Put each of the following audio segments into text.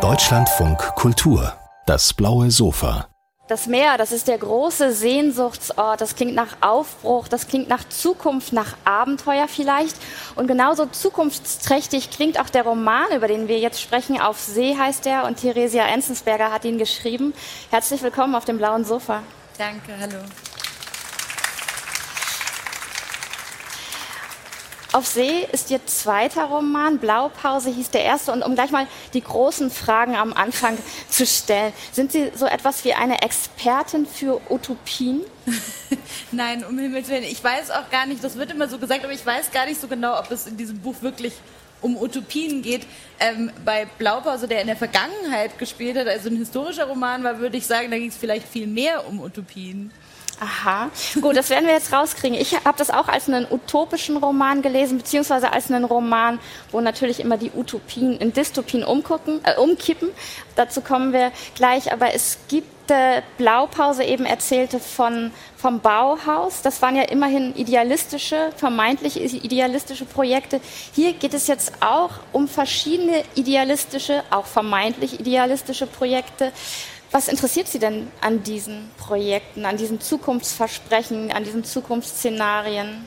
Deutschlandfunk Kultur, das blaue Sofa. Das Meer, das ist der große Sehnsuchtsort. Das klingt nach Aufbruch, das klingt nach Zukunft, nach Abenteuer vielleicht. Und genauso zukunftsträchtig klingt auch der Roman, über den wir jetzt sprechen. Auf See heißt er und Theresia Enzensberger hat ihn geschrieben. Herzlich willkommen auf dem blauen Sofa. Danke, hallo. Auf See ist Ihr zweiter Roman, Blaupause hieß der erste. Und um gleich mal die großen Fragen am Anfang zu stellen, sind Sie so etwas wie eine Expertin für Utopien? Nein, um Himmels Willen. Ich weiß auch gar nicht, das wird immer so gesagt, aber ich weiß gar nicht so genau, ob es in diesem Buch wirklich um Utopien geht. Ähm, bei Blaupause, der in der Vergangenheit gespielt hat, also ein historischer Roman war, würde ich sagen, da ging es vielleicht viel mehr um Utopien. Aha, gut, das werden wir jetzt rauskriegen. Ich habe das auch als einen utopischen Roman gelesen, beziehungsweise als einen Roman, wo natürlich immer die Utopien in Dystopien umgucken, äh, umkippen. Dazu kommen wir gleich, aber es gibt äh, Blaupause eben erzählte von, vom Bauhaus. Das waren ja immerhin idealistische, vermeintlich idealistische Projekte. Hier geht es jetzt auch um verschiedene idealistische, auch vermeintlich idealistische Projekte. Was interessiert Sie denn an diesen Projekten, an diesen Zukunftsversprechen, an diesen Zukunftsszenarien?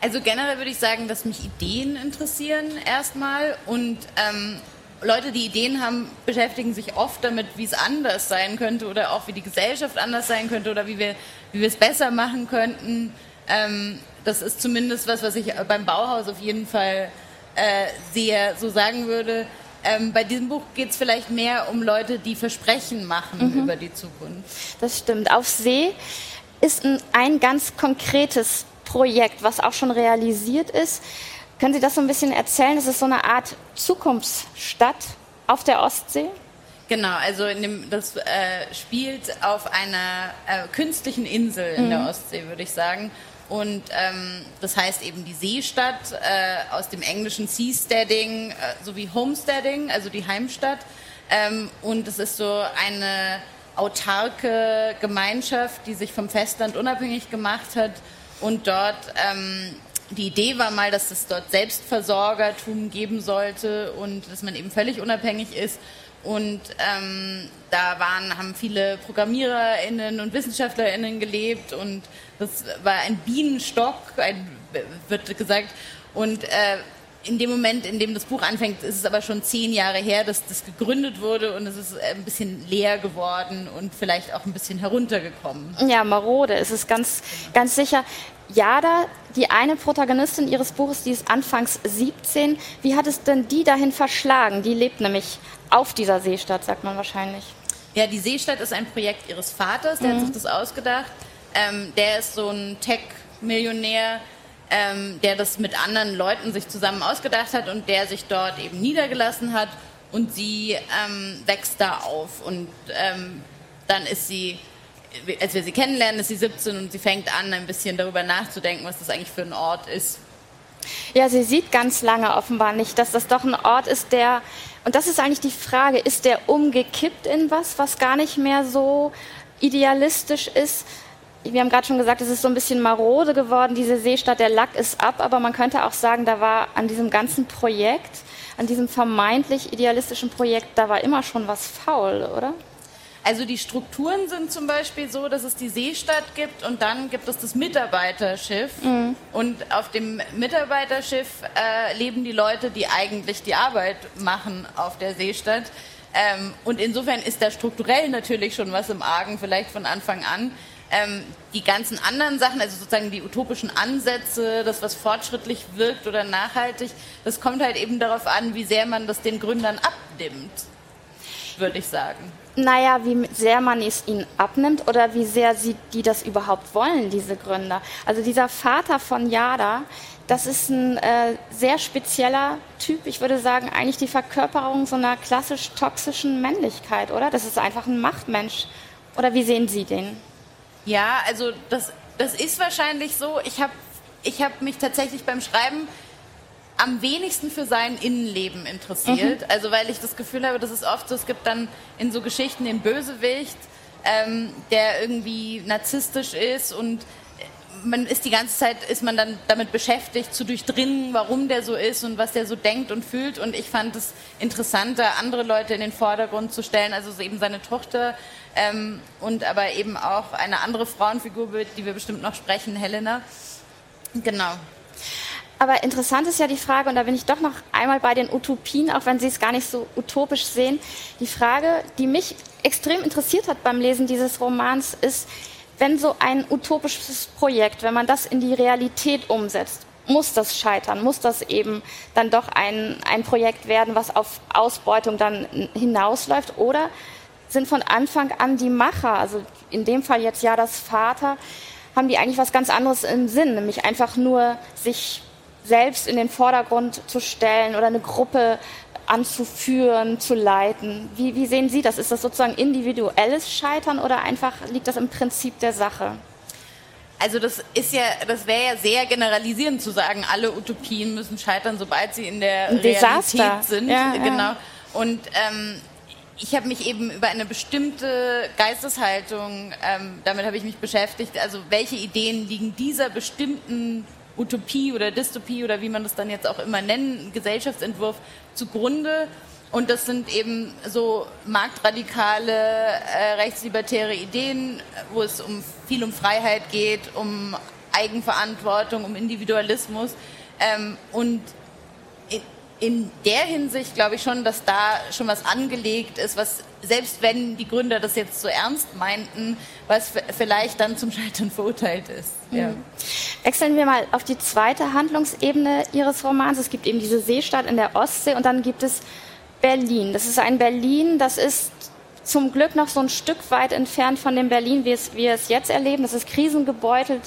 Also generell würde ich sagen, dass mich Ideen interessieren erstmal und ähm, Leute, die Ideen haben, beschäftigen sich oft damit, wie es anders sein könnte oder auch wie die Gesellschaft anders sein könnte oder wie wir, wie wir es besser machen könnten. Ähm, das ist zumindest was, was ich beim Bauhaus auf jeden Fall äh, sehr so sagen würde. Ähm, bei diesem Buch geht es vielleicht mehr um Leute, die Versprechen machen mhm. über die Zukunft. Das stimmt. Auf See ist ein, ein ganz konkretes Projekt, was auch schon realisiert ist. Können Sie das so ein bisschen erzählen? Das ist so eine Art Zukunftsstadt auf der Ostsee. Genau, also dem, das äh, spielt auf einer äh, künstlichen Insel in mhm. der Ostsee, würde ich sagen. Und ähm, das heißt eben die Seestadt äh, aus dem englischen Seasteading äh, sowie Homesteading, also die Heimstadt. Ähm, und es ist so eine autarke Gemeinschaft, die sich vom Festland unabhängig gemacht hat und dort ähm, die Idee war mal, dass es dort Selbstversorgertum geben sollte und dass man eben völlig unabhängig ist. Und ähm, da waren, haben viele ProgrammiererInnen und WissenschaftlerInnen gelebt und das war ein Bienenstock, ein, wird gesagt. Und äh, in dem Moment, in dem das Buch anfängt, ist es aber schon zehn Jahre her, dass das gegründet wurde und es ist ein bisschen leer geworden und vielleicht auch ein bisschen heruntergekommen. Ja, marode ist es ganz, ganz sicher. Jada, die eine Protagonistin ihres Buches, die ist anfangs 17. Wie hat es denn die dahin verschlagen? Die lebt nämlich auf dieser Seestadt, sagt man wahrscheinlich. Ja, die Seestadt ist ein Projekt ihres Vaters, der mhm. hat sich das ausgedacht. Ähm, der ist so ein Tech-Millionär, ähm, der das mit anderen Leuten sich zusammen ausgedacht hat und der sich dort eben niedergelassen hat und sie ähm, wächst da auf und ähm, dann ist sie, als wir sie kennenlernen, ist sie 17 und sie fängt an, ein bisschen darüber nachzudenken, was das eigentlich für ein Ort ist. Ja, sie sieht ganz lange offenbar nicht, dass das doch ein Ort ist, der, und das ist eigentlich die Frage, ist der umgekippt in was, was gar nicht mehr so idealistisch ist? wir haben gerade schon gesagt, es ist so ein bisschen marode geworden, diese Seestadt, der Lack ist ab, aber man könnte auch sagen, da war an diesem ganzen Projekt, an diesem vermeintlich idealistischen Projekt, da war immer schon was faul, oder? Also die Strukturen sind zum Beispiel so, dass es die Seestadt gibt und dann gibt es das Mitarbeiterschiff. Mhm. Und auf dem Mitarbeiterschiff äh, leben die Leute, die eigentlich die Arbeit machen auf der Seestadt. Ähm, und insofern ist da strukturell natürlich schon was im Argen, vielleicht von Anfang an. Ähm, die ganzen anderen Sachen, also sozusagen die utopischen Ansätze, das, was fortschrittlich wirkt oder nachhaltig, das kommt halt eben darauf an, wie sehr man das den Gründern abnimmt, würde ich sagen. Naja, wie sehr man es ihnen abnimmt oder wie sehr sie die das überhaupt wollen, diese Gründer. Also dieser Vater von Yada, das ist ein äh, sehr spezieller Typ. Ich würde sagen, eigentlich die Verkörperung so einer klassisch toxischen Männlichkeit, oder? Das ist einfach ein Machtmensch. Oder wie sehen Sie den? Ja, also das, das ist wahrscheinlich so. Ich habe ich hab mich tatsächlich beim Schreiben am wenigsten für sein Innenleben interessiert. Mhm. Also weil ich das Gefühl habe, das ist oft so, es gibt dann in so Geschichten den Bösewicht, ähm, der irgendwie narzisstisch ist und man ist die ganze Zeit, ist man dann damit beschäftigt, zu durchdringen, warum der so ist und was der so denkt und fühlt. Und ich fand es interessanter, andere Leute in den Vordergrund zu stellen, also eben seine Tochter ähm, und aber eben auch eine andere Frauenfigur, die wir bestimmt noch sprechen, Helena. Genau. Aber interessant ist ja die Frage, und da bin ich doch noch einmal bei den Utopien, auch wenn Sie es gar nicht so utopisch sehen. Die Frage, die mich extrem interessiert hat beim Lesen dieses Romans, ist, wenn so ein utopisches Projekt, wenn man das in die Realität umsetzt, muss das scheitern, muss das eben dann doch ein, ein Projekt werden, was auf Ausbeutung dann hinausläuft? Oder sind von Anfang an die Macher, also in dem Fall jetzt ja das Vater, haben die eigentlich was ganz anderes im Sinn, nämlich einfach nur sich selbst in den Vordergrund zu stellen oder eine Gruppe anzuführen, zu leiten. Wie, wie sehen Sie das? Ist das sozusagen individuelles Scheitern oder einfach liegt das im Prinzip der Sache? Also das ist ja, das wäre ja sehr generalisierend zu sagen, alle Utopien müssen scheitern, sobald sie in der Ein Realität Desaster. sind. Ja, genau. Ja. Und ähm, ich habe mich eben über eine bestimmte Geisteshaltung, ähm, damit habe ich mich beschäftigt. Also welche Ideen liegen dieser bestimmten Utopie oder Dystopie oder wie man das dann jetzt auch immer nennen, Gesellschaftsentwurf zugrunde. Und das sind eben so marktradikale, äh, rechtslibertäre Ideen, wo es um viel um Freiheit geht, um Eigenverantwortung, um Individualismus. Ähm, und in der Hinsicht glaube ich schon, dass da schon was angelegt ist, was selbst wenn die Gründer das jetzt so ernst meinten, was vielleicht dann zum Scheitern verurteilt ist. Mhm. Ja. Wechseln wir mal auf die zweite Handlungsebene Ihres Romans. Es gibt eben diese Seestadt in der Ostsee und dann gibt es Berlin. Das ist ein Berlin, das ist zum Glück noch so ein Stück weit entfernt von dem Berlin, wie es, wir es jetzt erleben. Das ist krisengebeutelt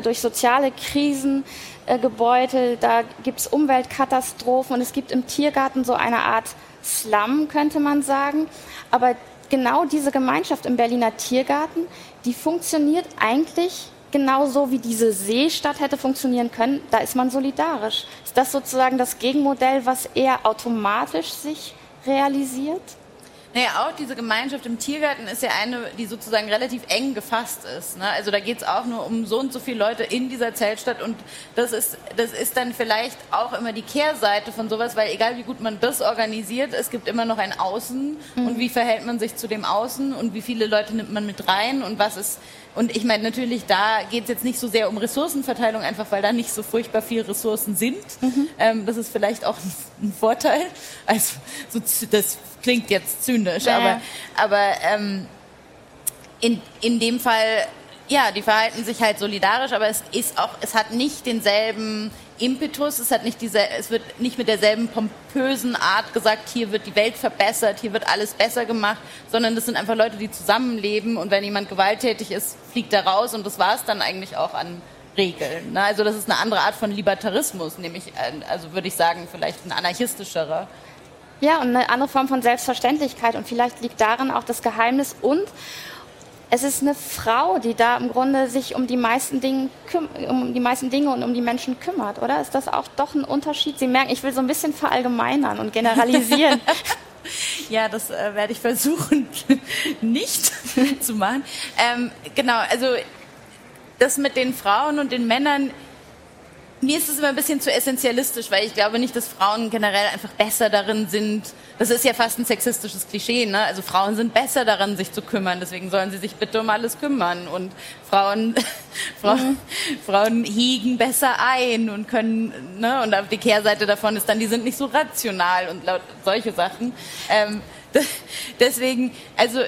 durch soziale Krisen äh, gebeutelt, da gibt es Umweltkatastrophen und es gibt im Tiergarten so eine Art Slum, könnte man sagen. Aber genau diese Gemeinschaft im Berliner Tiergarten, die funktioniert eigentlich genauso wie diese Seestadt hätte funktionieren können. Da ist man solidarisch. Ist das sozusagen das Gegenmodell, was eher automatisch sich realisiert? Naja, auch diese Gemeinschaft im Tiergarten ist ja eine, die sozusagen relativ eng gefasst ist. Ne? Also da geht es auch nur um so und so viele Leute in dieser Zeltstadt und das ist, das ist dann vielleicht auch immer die Kehrseite von sowas, weil egal wie gut man das organisiert, es gibt immer noch ein Außen mhm. und wie verhält man sich zu dem Außen und wie viele Leute nimmt man mit rein und was ist und ich meine, natürlich, da geht es jetzt nicht so sehr um Ressourcenverteilung, einfach weil da nicht so furchtbar viele Ressourcen sind. Mhm. Ähm, das ist vielleicht auch ein, ein Vorteil. Also, so, das klingt jetzt zynisch, ja. aber, aber ähm, in, in dem Fall, ja, die verhalten sich halt solidarisch, aber es ist auch, es hat nicht denselben Impetus, es hat nicht diese, es wird nicht mit derselben pompösen Art gesagt, hier wird die Welt verbessert, hier wird alles besser gemacht, sondern das sind einfach Leute, die zusammenleben und wenn jemand gewalttätig ist, fliegt er raus und das war es dann eigentlich auch an Regeln. Ne? Also das ist eine andere Art von Libertarismus, nämlich, äh, also würde ich sagen, vielleicht ein anarchistischerer. Ja, und eine andere Form von Selbstverständlichkeit. Und vielleicht liegt darin auch das Geheimnis. Und es ist eine Frau, die da im Grunde sich um die meisten Dinge, um die meisten Dinge und um die Menschen kümmert, oder? Ist das auch doch ein Unterschied? Sie merken, ich will so ein bisschen verallgemeinern und generalisieren. Ja, das äh, werde ich versuchen nicht zu machen. Ähm, genau, also das mit den Frauen und den Männern mir ist es immer ein bisschen zu essentialistisch, weil ich glaube nicht, dass Frauen generell einfach besser darin sind. Das ist ja fast ein sexistisches Klischee, ne? Also Frauen sind besser daran, sich zu kümmern. Deswegen sollen sie sich bitte um alles kümmern. Und Frauen, Frauen, mhm. Frauen hegen besser ein und können, ne? Und auf die Kehrseite davon ist dann, die sind nicht so rational und laut solche Sachen. Ähm, deswegen, also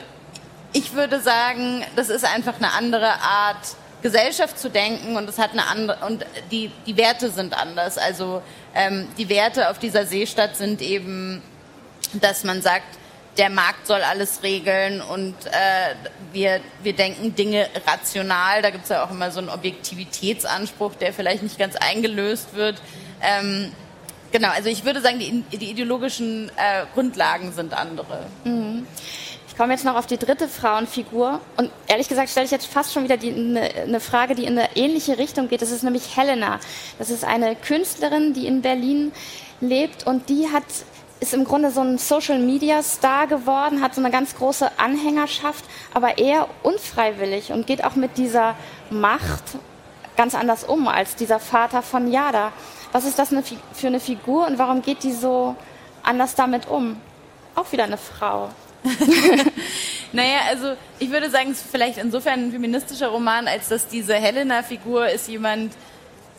ich würde sagen, das ist einfach eine andere Art Gesellschaft zu denken und es hat eine andere und die die Werte sind anders. Also ähm, die Werte auf dieser Seestadt sind eben, dass man sagt, der Markt soll alles regeln und äh, wir, wir denken Dinge rational. Da gibt es ja auch immer so einen Objektivitätsanspruch, der vielleicht nicht ganz eingelöst wird. Ähm, genau, also ich würde sagen, die, die ideologischen äh, Grundlagen sind andere. Mhm. Ich komme jetzt noch auf die dritte Frauenfigur und ehrlich gesagt stelle ich jetzt fast schon wieder eine, eine Frage, die in eine ähnliche Richtung geht. Das ist nämlich Helena. Das ist eine Künstlerin, die in Berlin lebt und die hat ist im Grunde so ein Social Media Star geworden, hat so eine ganz große Anhängerschaft, aber eher unfreiwillig und geht auch mit dieser Macht ganz anders um als dieser Vater von Yada. Was ist das für eine Figur und warum geht die so anders damit um? Auch wieder eine Frau. naja, also ich würde sagen, es ist vielleicht insofern ein feministischer Roman, als dass diese Helena-Figur ist jemand,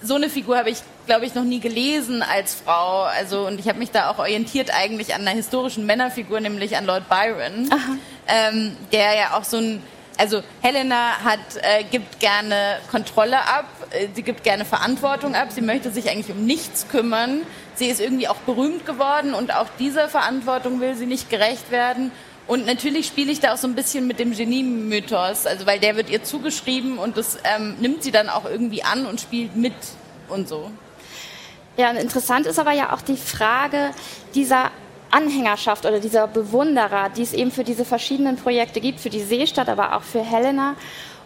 so eine Figur habe ich, glaube ich, noch nie gelesen als Frau. Also und ich habe mich da auch orientiert eigentlich an einer historischen Männerfigur, nämlich an Lord Byron, ähm, der ja auch so ein also Helena hat, äh, gibt gerne Kontrolle ab, äh, sie gibt gerne Verantwortung ab, sie möchte sich eigentlich um nichts kümmern. Sie ist irgendwie auch berühmt geworden und auch dieser Verantwortung will sie nicht gerecht werden. Und natürlich spiele ich da auch so ein bisschen mit dem Genie-Mythos, also weil der wird ihr zugeschrieben und das ähm, nimmt sie dann auch irgendwie an und spielt mit und so. Ja, und interessant ist aber ja auch die Frage dieser Anhängerschaft oder dieser Bewunderer, die es eben für diese verschiedenen Projekte gibt, für die Seestadt, aber auch für Helena.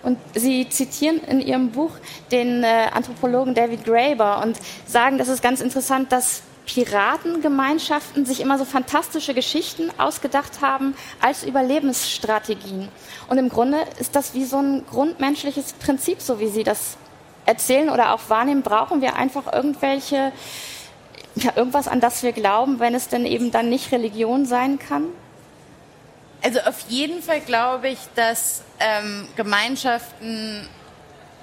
Und Sie zitieren in Ihrem Buch den äh, Anthropologen David Graeber und sagen, das ist ganz interessant, dass Piratengemeinschaften sich immer so fantastische Geschichten ausgedacht haben als Überlebensstrategien. Und im Grunde ist das wie so ein grundmenschliches Prinzip, so wie Sie das erzählen oder auch wahrnehmen, brauchen wir einfach irgendwelche, ja, irgendwas, an das wir glauben, wenn es denn eben dann nicht Religion sein kann? Also auf jeden Fall glaube ich, dass ähm, Gemeinschaften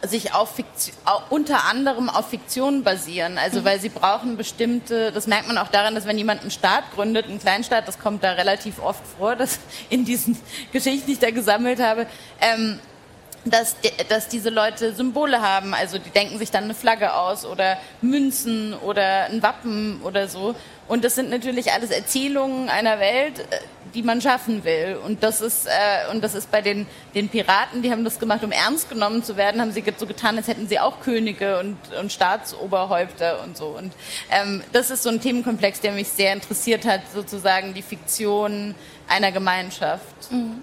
sich auf Fiktion, unter anderem auf Fiktion basieren. Also weil sie brauchen bestimmte, das merkt man auch daran, dass wenn jemand einen Staat gründet, einen Kleinstaat, das kommt da relativ oft vor, dass in diesen Geschichten, die ich da gesammelt habe, ähm, dass, dass diese Leute Symbole haben. Also die denken sich dann eine Flagge aus oder Münzen oder ein Wappen oder so. Und das sind natürlich alles Erzählungen einer Welt, äh, die man schaffen will. Und das ist, äh, und das ist bei den, den Piraten, die haben das gemacht, um ernst genommen zu werden, haben sie so getan, als hätten sie auch Könige und, und Staatsoberhäupter und so. Und ähm, das ist so ein Themenkomplex, der mich sehr interessiert hat, sozusagen die Fiktion einer Gemeinschaft. Mhm.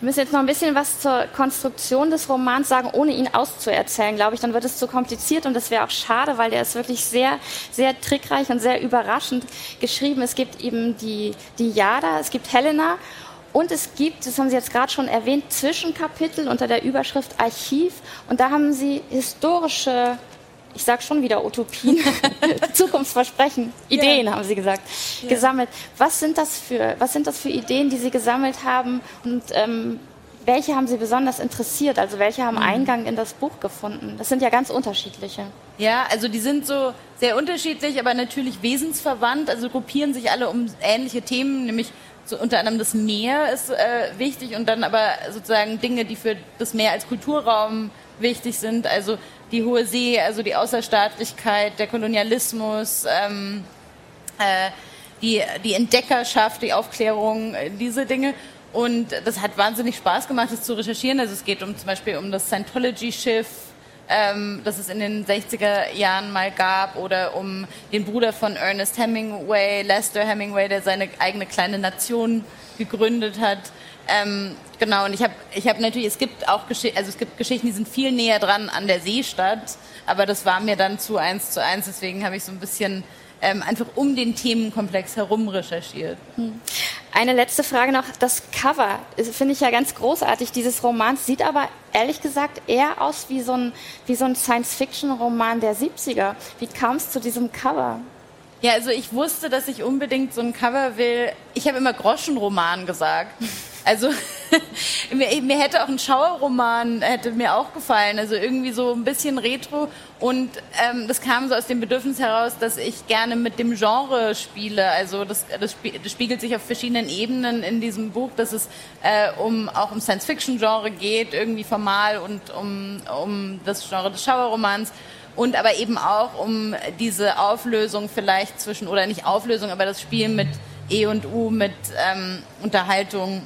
Wir müssen jetzt noch ein bisschen was zur Konstruktion des Romans sagen, ohne ihn auszuerzählen, glaube ich. Dann wird es zu kompliziert und das wäre auch schade, weil der ist wirklich sehr, sehr trickreich und sehr überraschend geschrieben. Es gibt eben die, die Jada, es gibt Helena und es gibt, das haben Sie jetzt gerade schon erwähnt, Zwischenkapitel unter der Überschrift Archiv. Und da haben Sie historische ich sage schon wieder Utopien, Zukunftsversprechen, Ideen, ja. haben Sie gesagt, ja. gesammelt. Was sind, das für, was sind das für Ideen, die Sie gesammelt haben und ähm, welche haben Sie besonders interessiert? Also welche haben mhm. Eingang in das Buch gefunden? Das sind ja ganz unterschiedliche. Ja, also die sind so sehr unterschiedlich, aber natürlich wesensverwandt, also gruppieren sich alle um ähnliche Themen, nämlich so unter anderem das Meer ist äh, wichtig und dann aber sozusagen Dinge, die für das Meer als Kulturraum wichtig sind. Also die hohe See, also die Außerstaatlichkeit, der Kolonialismus, ähm, äh, die, die Entdeckerschaft, die Aufklärung, äh, diese Dinge. Und das hat wahnsinnig Spaß gemacht, das zu recherchieren. Also es geht um zum Beispiel um das Scientology-Schiff, ähm, das es in den 60er Jahren mal gab, oder um den Bruder von Ernest Hemingway, Lester Hemingway, der seine eigene kleine Nation gegründet hat. Ähm, genau, und ich habe ich hab natürlich, es gibt auch Gesch also es gibt Geschichten, die sind viel näher dran an der Seestadt, aber das war mir dann zu eins zu eins, deswegen habe ich so ein bisschen ähm, einfach um den Themenkomplex herum recherchiert. Hm. Eine letzte Frage noch. Das Cover finde ich ja ganz großartig dieses Romans, sieht aber ehrlich gesagt eher aus wie so ein, wie so ein Science-Fiction-Roman der 70er. Wie kam es zu diesem Cover? Ja, also ich wusste, dass ich unbedingt so ein Cover will. Ich habe immer Groschenroman gesagt. Also mir, mir, hätte auch ein Schauerroman hätte mir auch gefallen, also irgendwie so ein bisschen Retro. Und ähm, das kam so aus dem Bedürfnis heraus, dass ich gerne mit dem Genre spiele. Also das, das, das spiegelt sich auf verschiedenen Ebenen in diesem Buch, dass es äh, um auch um Science-Fiction-Genre geht, irgendwie formal und um, um das Genre des Schauerromans. Und aber eben auch um diese Auflösung vielleicht zwischen, oder nicht Auflösung, aber das Spiel mit E und U, mit ähm, Unterhaltung,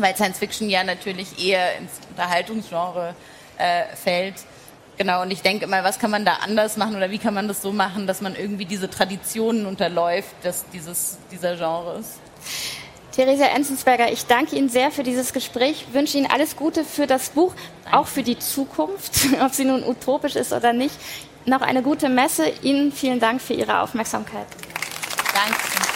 weil Science Fiction ja natürlich eher ins Unterhaltungsgenre äh, fällt. Genau, und ich denke immer, was kann man da anders machen oder wie kann man das so machen, dass man irgendwie diese Traditionen unterläuft des, dieses, dieser Genres? Theresa Enzensberger, ich danke Ihnen sehr für dieses Gespräch, wünsche Ihnen alles Gute für das Buch, danke. auch für die Zukunft, ob sie nun utopisch ist oder nicht. Noch eine gute Messe. Ihnen vielen Dank für Ihre Aufmerksamkeit. Danke.